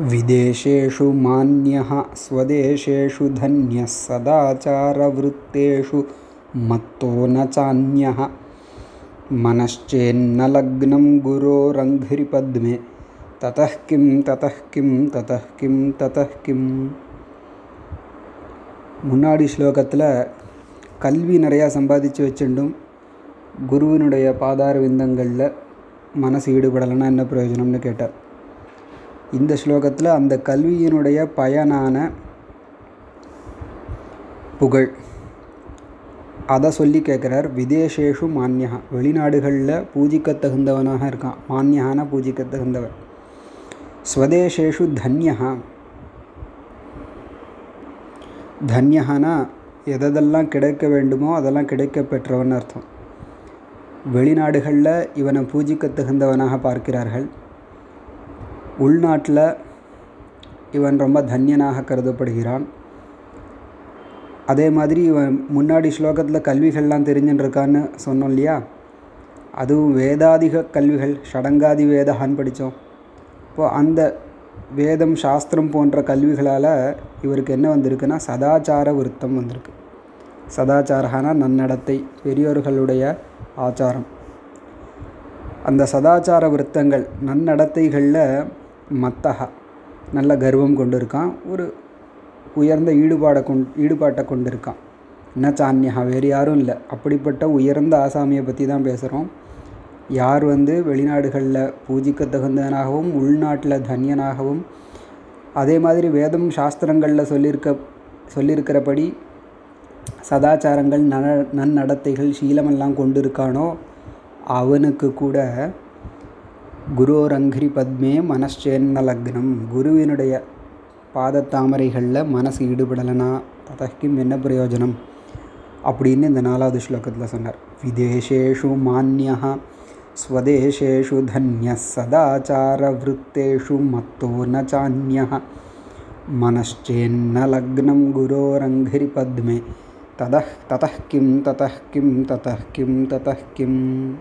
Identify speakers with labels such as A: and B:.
A: विदेशेषु मान्यः स्वदेशेषु धन्यः सदाचारवृत्तेषु मत्तो न चान्यः। मनश्चेन्न लग्नं गुरोरङ्घ्रिपद्मे ततः किं ततः किं ततः किं ततः கிம் முன்னாடி ஸ்லோகத்தில் கல்வி நிறையா சம்பாதிச்சு வச்சுண்டும் குருவினுடைய பாதார விந்தங்களில் மனசு ஈடுபடலைன்னா என்ன பிரயோஜனம்னு கேட்டார். இந்த ஸ்லோகத்தில் அந்த கல்வியினுடைய பயனான புகழ். அதை சொல்லி கேட்குறார் விதேசேஷு மான்யகா வெளிநாடுகளில் பூஜிக்க தகுந்தவனாக இருக்கான். மான்யகான பூஜிக்க தகுந்தவன் ஸ்வதேசேஷு தன்யகா தன்யகானா எதெல்லாம் கிடைக்க வேண்டுமோ அதெல்லாம் கிடைக்க பெற்றவன் அர்த்தம். வெளிநாடுகளில் இவனை பூஜிக்க தகுந்தவனாக பார்க்கிறார்கள். உள்நாட்டில் இவன் ரொம்ப தன்யனாக கருதப்படுகிறான். அதே மாதிரி இவன் முன்னாடி ஸ்லோகத்தில் கல்விகள்லாம் தெரிஞ்சுட்டுருக்கான்னு சொன்னோம் இல்லையா? அதுவும் வேதாதிக கல்விகள் ஷடங்காதி வேதகான்னு படித்தோம். இப்போது அந்த வேதம் சாஸ்திரம் போன்ற கல்விகளால் இவருக்கு என்ன வந்திருக்குன்னா சதாச்சார விருத்தம் வந்திருக்கு. சதாச்சாரகான நன்னடத்தை பெரியோர்களுடைய ஆச்சாரம். அந்த சதாச்சார விருத்தங்கள் நன்னடத்தைகளில் மத்தகா நல்ல கர்வம் கொண்டு இருக்கான் ஒரு உயர்ந்த ஈடுபாடை கொண் ஈடுபாட்டை கொண்டு இருக்கான் என்ன சான்யா வேறு யாரும் இல்லை. அப்படிப்பட்ட உயர்ந்த ஆசாமியை பற்றி தான் பேசுகிறோம் யார் வந்து வெளிநாடுகளில் பூஜிக்க தகுந்தவனாகவும் உள்நாட்டில் தன்யனாகவும் அதே மாதிரி வேதம் சாஸ்திரங்களில் சொல்லியிருக்க சொல்லியிருக்கிறபடி சதாச்சாரங்கள் நன நன்னடத்தைகள் சீலமெல்லாம் கொண்டு இருக்கானோ அவனுக்கு கூட குரோரங்கிரி பத்மே மனச்சேன்ன லக்னம் குருவினுடைய பாதத்தாமரைகளில் மனசு ஈடுபடலைனா ததக்கிம் என்ன பிரயோஜனம்? அப்படின்னு இந்த நாலாவது ஸ்லோகத்தில் சொன்னார். விதேஷேஷு மானியா ஸ்வதேஷேஷு தன்ய சதாச்சார விருத்தேஷு மத்தோ நானியா மனச்சேன்ன லக்னம் குரோரங்கிரி பத்மே தத தத கிம் தத கிம்